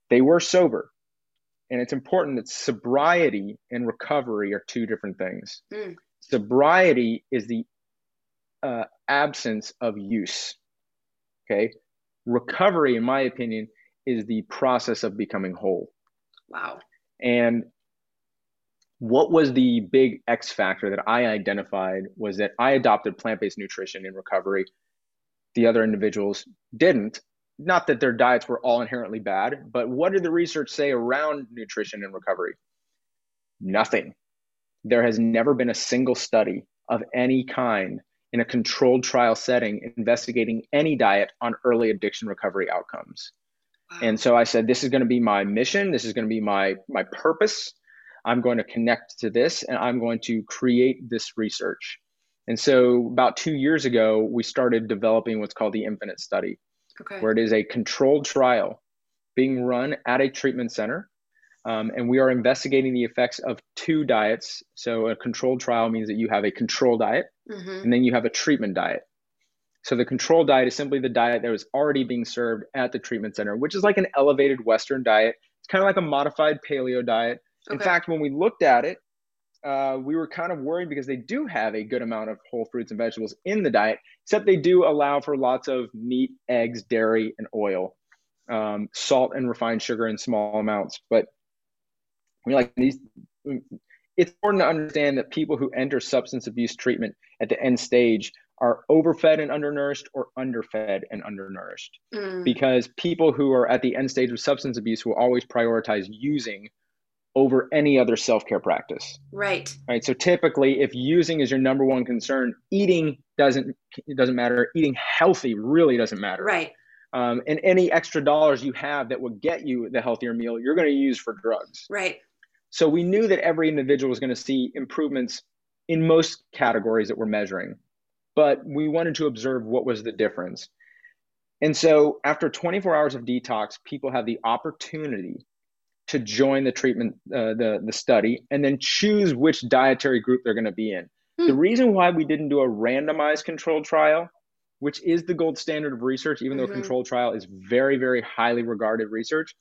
They were sober. And it's important that sobriety and recovery are two different things. Mm. Sobriety is the uh, absence of use. Okay. Recovery, in my opinion, is the process of becoming whole. Wow. And what was the big X factor that I identified was that I adopted plant based nutrition in recovery. The other individuals didn't. Not that their diets were all inherently bad, but what did the research say around nutrition and recovery? Nothing. There has never been a single study of any kind in a controlled trial setting investigating any diet on early addiction recovery outcomes. And so I said, this is going to be my mission. This is going to be my my purpose. I'm going to connect to this and I'm going to create this research. And so about two years ago, we started developing what's called the Infinite Study, okay. where it is a controlled trial being run at a treatment center. Um, and we are investigating the effects of two diets. So a controlled trial means that you have a control diet mm-hmm. and then you have a treatment diet. So the control diet is simply the diet that was already being served at the treatment center, which is like an elevated Western diet. It's kind of like a modified paleo diet. Okay. In fact, when we looked at it, uh, we were kind of worried because they do have a good amount of whole fruits and vegetables in the diet, except they do allow for lots of meat, eggs, dairy, and oil, um, salt and refined sugar in small amounts. But we like these. It's important to understand that people who enter substance abuse treatment at the end stage are overfed and undernourished or underfed and undernourished. Mm. Because people who are at the end stage of substance abuse will always prioritize using over any other self-care practice. Right. Right. So typically if using is your number one concern, eating doesn't it doesn't matter. Eating healthy really doesn't matter. Right. Um, and any extra dollars you have that would get you the healthier meal, you're going to use for drugs. Right. So we knew that every individual was going to see improvements in most categories that we're measuring but we wanted to observe what was the difference. And so after 24 hours of detox, people have the opportunity to join the treatment, uh, the, the study, and then choose which dietary group they're going to be in. Hmm. The reason why we didn't do a randomized controlled trial, which is the gold standard of research, even mm-hmm. though a controlled trial is very, very highly regarded research,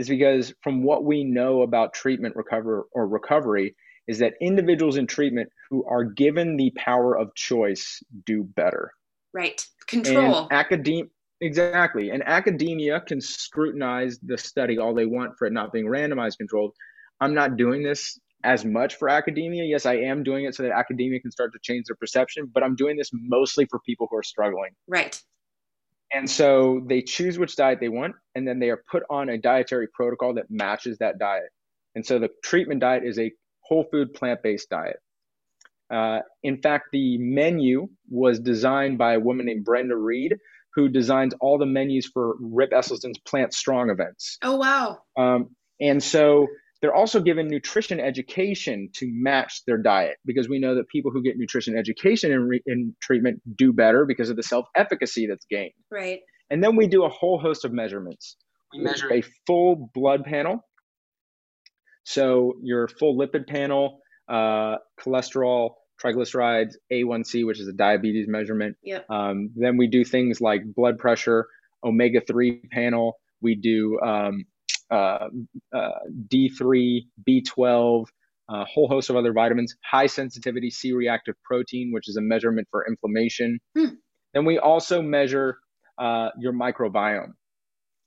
is because from what we know about treatment recover or recovery, is that individuals in treatment who are given the power of choice do better. Right. Control. Academia exactly. And academia can scrutinize the study all they want for it not being randomized controlled. I'm not doing this as much for academia. Yes, I am doing it so that academia can start to change their perception, but I'm doing this mostly for people who are struggling. Right. And so they choose which diet they want, and then they are put on a dietary protocol that matches that diet. And so the treatment diet is a whole food plant based diet. Uh, in fact, the menu was designed by a woman named Brenda Reed, who designs all the menus for Rip Esselstyn's Plant Strong events. Oh, wow. Um, and so they're also given nutrition education to match their diet because we know that people who get nutrition education in, re- in treatment do better because of the self efficacy that's gained. Right. And then we do a whole host of measurements. We measure a full blood panel so your full lipid panel, uh, cholesterol, triglycerides, A1C, which is a diabetes measurement. Yep. Um, then we do things like blood pressure, omega 3 panel. We do um, uh, uh, D3, B12, a whole host of other vitamins, high sensitivity C reactive protein, which is a measurement for inflammation. Hmm. Then we also measure uh, your microbiome.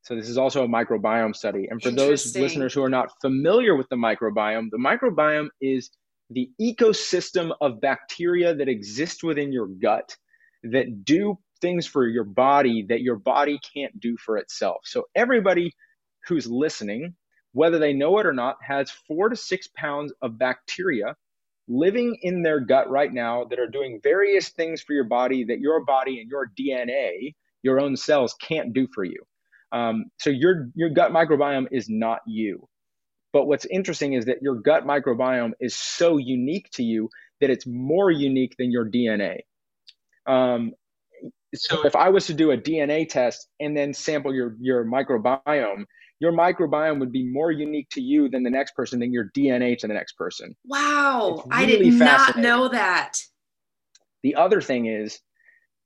So this is also a microbiome study. And for those listeners who are not familiar with the microbiome, the microbiome is the ecosystem of bacteria that exist within your gut that do things for your body that your body can't do for itself. So everybody who's listening, whether they know it or not, has four to six pounds of bacteria living in their gut right now that are doing various things for your body that your body and your DNA, your own cells, can't do for you. Um, so your your gut microbiome is not you. But what's interesting is that your gut microbiome is so unique to you that it's more unique than your DNA. Um, so if I was to do a DNA test and then sample your your microbiome, your microbiome would be more unique to you than the next person than your DNA to the next person. Wow. It's I did not know that. The other thing is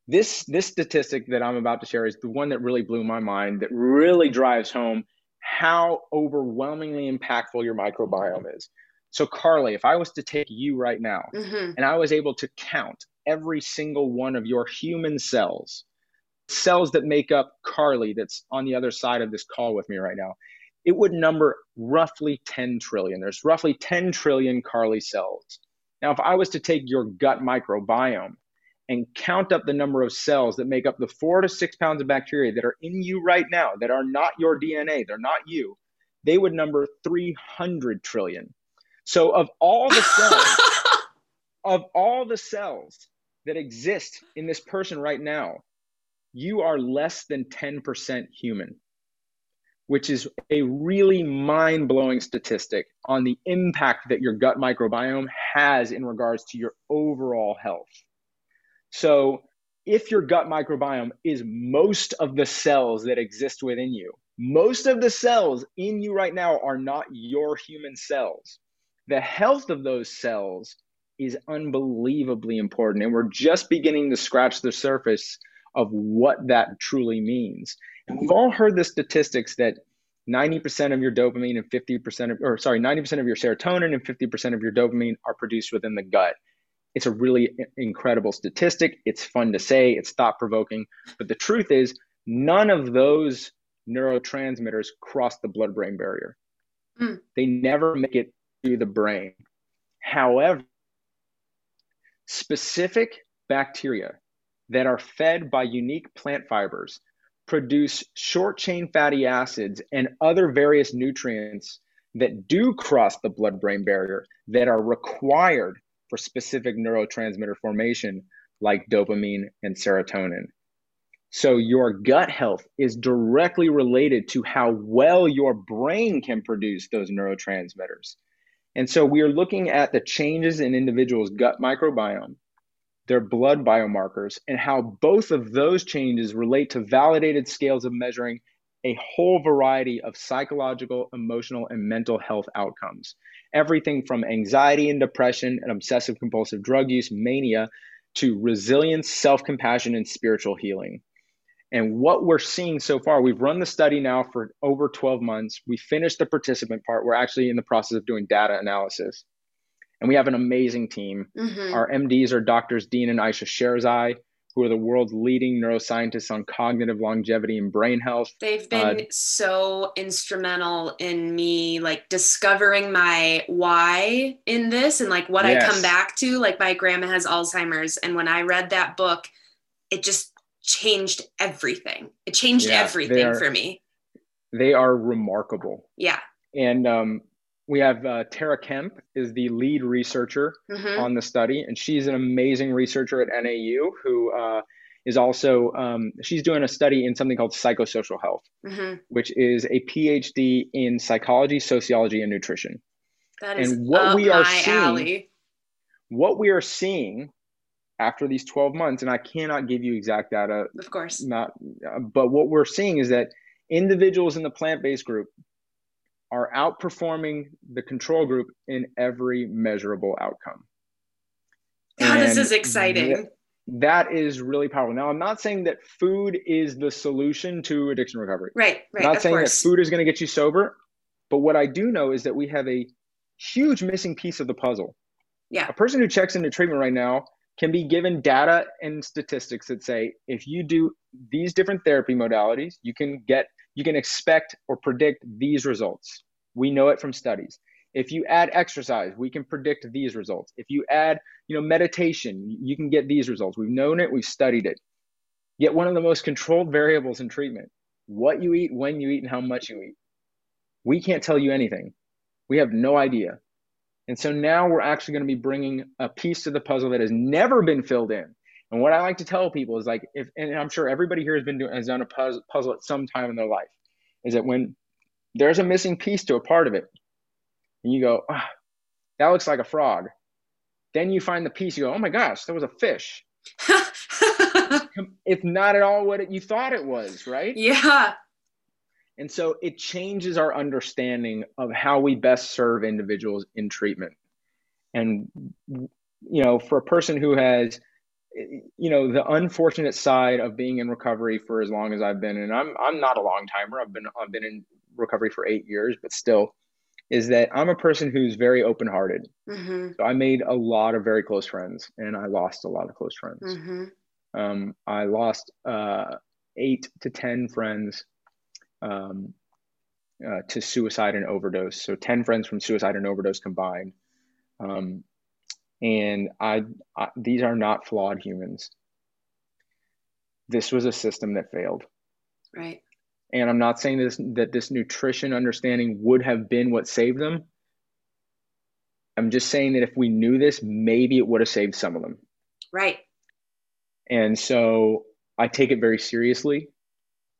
this this statistic that I'm about to share is the one that really blew my mind that really drives home how overwhelmingly impactful your microbiome is. So Carly, if I was to take you right now hmm and I was able to count every single one of your human cells, cells that make up Carly that's on the other side of this call with me right now, it would number roughly 10 trillion. There's roughly 10 trillion Carly cells. Now, if I was to take your gut microbiome and count up the number of cells that make up the four to six pounds of bacteria that are in you right now, that are not your DNA, they're not you, they would number 300 trillion. So, of all the cells, [laughs] of all the cells that exist in this person right now, you are less than 10% human, which is a really mind blowing statistic on the impact that your gut microbiome has in regards to your overall health. So, if your gut microbiome is most of the cells that exist within you, most of the cells in you right now are not your human cells. The health of those cells is unbelievably important. And we're just beginning to scratch the surface of what that truly means. And we've all heard the statistics that 90% of your dopamine and 50% of, or sorry, 90% of your serotonin and 50% of your dopamine are produced within the gut. It's a really incredible statistic. It's fun to say, it's thought provoking. But the truth is, none of those neurotransmitters cross the blood brain barrier. Mm. They never make it to the brain. However, specific bacteria that are fed by unique plant fibers produce short chain fatty acids and other various nutrients that do cross the blood brain barrier that are required for specific neurotransmitter formation like dopamine and serotonin. So, your gut health is directly related to how well your brain can produce those neurotransmitters. And so, we are looking at the changes in individuals' gut microbiome, their blood biomarkers, and how both of those changes relate to validated scales of measuring a whole variety of psychological, emotional, and mental health outcomes. Everything from anxiety and depression and obsessive compulsive drug use, mania, to resilience, self compassion, and spiritual healing. And what we're seeing so far, we've run the study now for over 12 months. We finished the participant part. We're actually in the process of doing data analysis. And we have an amazing team. hmm Our MDs are doctors Dean and Ayesha Sherzai, who are the world's leading neuroscientists on cognitive longevity and brain health. They've been Uh, so instrumental in me like discovering my why in this and like what I come back to. Like my grandma has Alzheimer's and when I read that book, it just changed everything. It changed Yeah, everything are- for me. They are remarkable. Yeah. And um, we have uh, Tara Kemp is the lead researcher hmm on the study, and she's an amazing researcher at NAU who uh, is also um, she's doing a study in something called psychosocial health, hmm which is a PhD in psychology, sociology, and nutrition. That is And what we are my seeing- alley. What we are seeing after these 12 months, and I cannot give you exact data, Of course. not, uh, but what we're seeing is that individuals in the plant-based group are outperforming the control group in every measurable outcome. Oh, this is exciting. Th- that is really powerful. Now, I'm not saying that food is the solution to addiction recovery. Right, right. I'm not saying course. that food is going to get you sober, but what I do know is that we have a huge missing piece of the puzzle. Yeah. A person who checks into treatment right now can be given data and statistics that say if you do these different therapy modalities, you can get you can expect or predict these results. We know it from studies. If you add exercise, we can predict these results. If you add, you know, meditation, you can get these results. We've known it, we've studied it. Yet one of the most controlled variables in treatment, what you eat, when you eat, and how much you eat. We can't tell you anything. We have no idea. And so now we're actually going to be bringing a piece to the puzzle that has never been filled in. And what I like to tell people is like, if, and I'm sure everybody here has been doing, has done a puzzle at some time in their life, is that when there's a missing piece to a part of it, and you go, oh, that looks like a frog. Then you find the piece, you go, oh my gosh, there was a fish. [laughs] it's not at all what it, you thought it was, right? Yeah. And so it changes our understanding of how we best serve individuals in treatment. And, you know, for a person who has, you know, the unfortunate side of being in recovery for as long as I've been, and I'm, I'm not a long timer. I've been, I've been in recovery for eight years, but still, is that I'm a person who's very open hearted. Mm-hmm. So I made a lot of very close friends and I lost a lot of close friends. Mm-hmm. Um, I lost uh, eight to 10 friends um, uh, to suicide and overdose. So 10 friends from suicide and overdose combined. Um, and I, I, these are not flawed humans. This was a system that failed. Right. And I'm not saying this that this nutrition understanding would have been what saved them. I'm just saying that if we knew this, maybe it would have saved some of them. Right. And so I take it very seriously.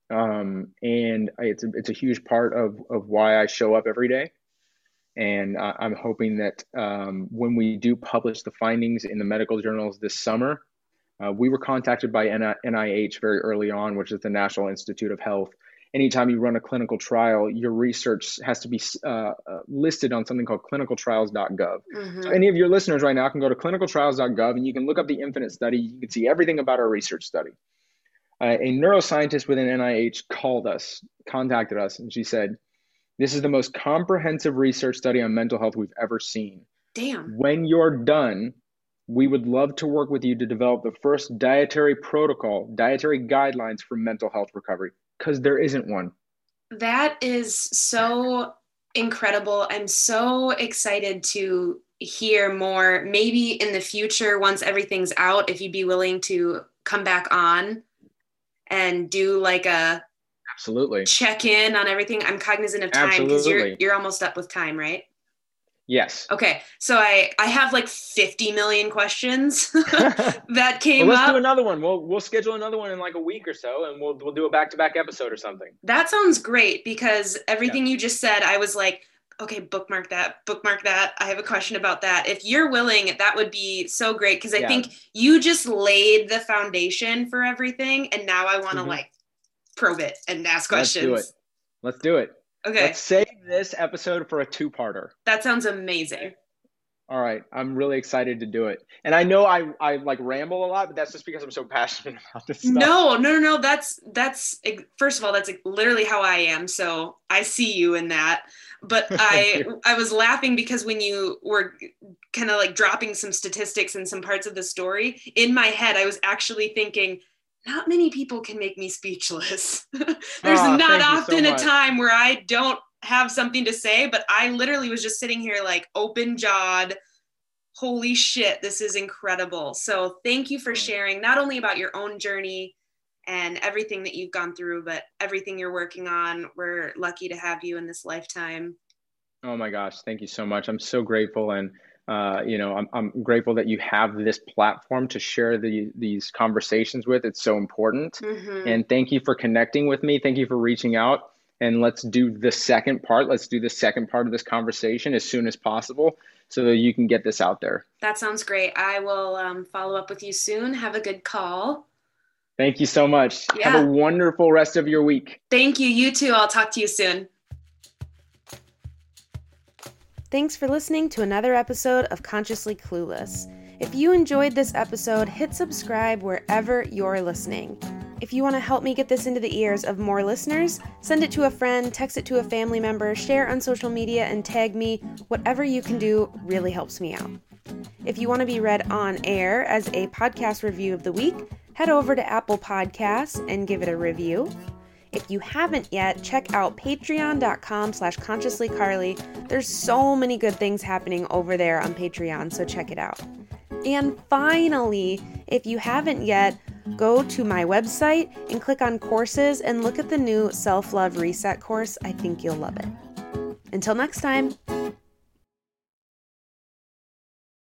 Um, and it's a, it's a huge part of, of why I show up every day. And uh, I'm hoping that um, when we do publish the findings in the medical journals this summer, uh, we were contacted by NIH very early on, which is the National Institute of Health, anytime you run a clinical trial, your research has to be uh, uh, listed on something called clinicaltrials.gov. Mm-hmm. So any of your listeners right now can go to clinicaltrials.gov and you can look up the Infinite study. You can see everything about our research study. Uh, a neuroscientist within NIH called us, contacted us, and she said, "This is the most comprehensive research study on mental health we've ever seen. Damn. When you're done." We would love to work with you to develop the first dietary protocol, dietary guidelines for mental health recovery because there isn't one. That is so incredible. I'm so excited to hear more. Maybe in the future, once everything's out, if you'd be willing to come back on and do like a absolutely check in on everything. I'm cognizant of time because you're you're almost up with time, right? Yes. Okay. So I I have like 50 million questions [laughs] that came well, let's up. do another one. We'll we'll schedule another one in like a week or so and we'll we'll do a back-to-back episode or something. That sounds great because everything yeah. you just said I was like okay, bookmark that, bookmark that. I have a question about that. If you're willing, that would be so great because I yeah. think you just laid the foundation for everything and now I want to mm-hmm. like probe it and ask questions. Let's do it. Let's do it. Okay. Let's save this episode for a two-parter. That sounds amazing. All right, I'm really excited to do it. And I know I I like ramble a lot, but that's just because I'm so passionate [laughs] about this stuff. No, no, no, no. That's that's first of all, that's literally how I am. So I see you in that. But [laughs] I I was laughing because when you were kind of like dropping some statistics and some parts of the story in my head, I was actually thinking not many people can make me speechless. [laughs] There's oh, not often so a time where I don't have something to say, but I literally was just sitting here like open jawed. Holy shit, this is incredible. So, thank you for hmm. sharing not only about your own journey and everything that you've gone through, but everything you're working on. We're lucky to have you in this lifetime. Oh my gosh, thank you so much. I'm so grateful. And uh, you know, I'm, I'm grateful that you have this platform to share the, these conversations with. It's so important. Mm-hmm. And thank you for connecting with me. Thank you for reaching out. And let's do the second part. Let's do the second part of this conversation as soon as possible so that you can get this out there. That sounds great. I will um, follow up with you soon. Have a good call. Thank you so much. Yeah. Have a wonderful rest of your week. Thank you. You too. I'll talk to you soon. Thanks for listening to another episode of Consciously Clueless. If you enjoyed this episode, hit subscribe wherever you're listening. If you want to help me get this into the ears of more listeners, send it to a friend, text it to a family member, share on social media, and tag me. Whatever you can do really helps me out. If you want to be read on air as a podcast review of the week, head over to Apple Podcasts and give it a review. If you haven't yet, check out patreon.com slash consciouslycarly. There's so many good things happening over there on Patreon, so check it out. And finally, if you haven't yet, go to my website and click on courses and look at the new self love reset course. I think you'll love it. Until next time.